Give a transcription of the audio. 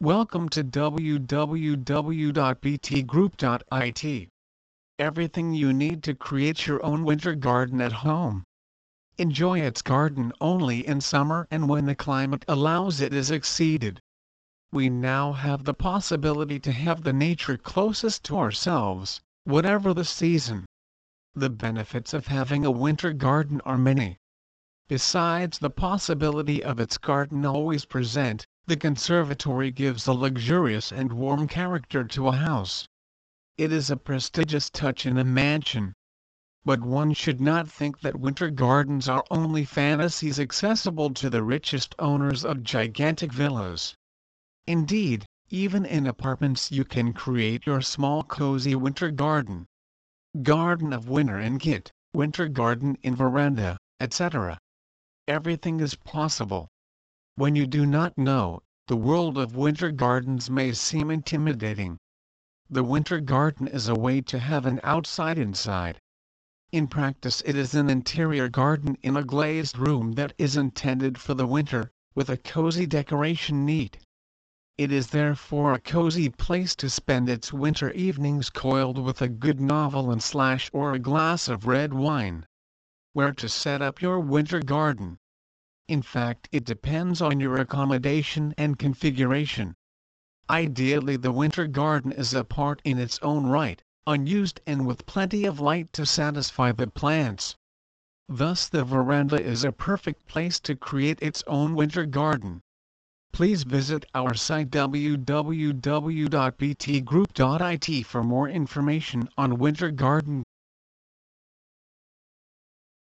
Welcome to www.btgroup.it. Everything you need to create your own winter garden at home. Enjoy its garden only in summer and when the climate allows it is exceeded. We now have the possibility to have the nature closest to ourselves, whatever the season. The benefits of having a winter garden are many. Besides the possibility of its garden always present, the conservatory gives a luxurious and warm character to a house. It is a prestigious touch in a mansion. But one should not think that winter gardens are only fantasies accessible to the richest owners of gigantic villas. Indeed, even in apartments you can create your small cozy winter garden. Garden of winter in kit, winter garden in veranda, etc. Everything is possible. When you do not know, the world of winter gardens may seem intimidating. The winter garden is a way to have an outside-inside. In practice it is an interior garden in a glazed room that is intended for the winter, with a cozy decoration neat. It is therefore a cozy place to spend its winter evenings coiled with a good novel and slash or a glass of red wine. Where to set up your winter garden in fact it depends on your accommodation and configuration. Ideally the winter garden is a part in its own right, unused and with plenty of light to satisfy the plants. Thus the veranda is a perfect place to create its own winter garden. Please visit our site www.btgroup.it for more information on winter garden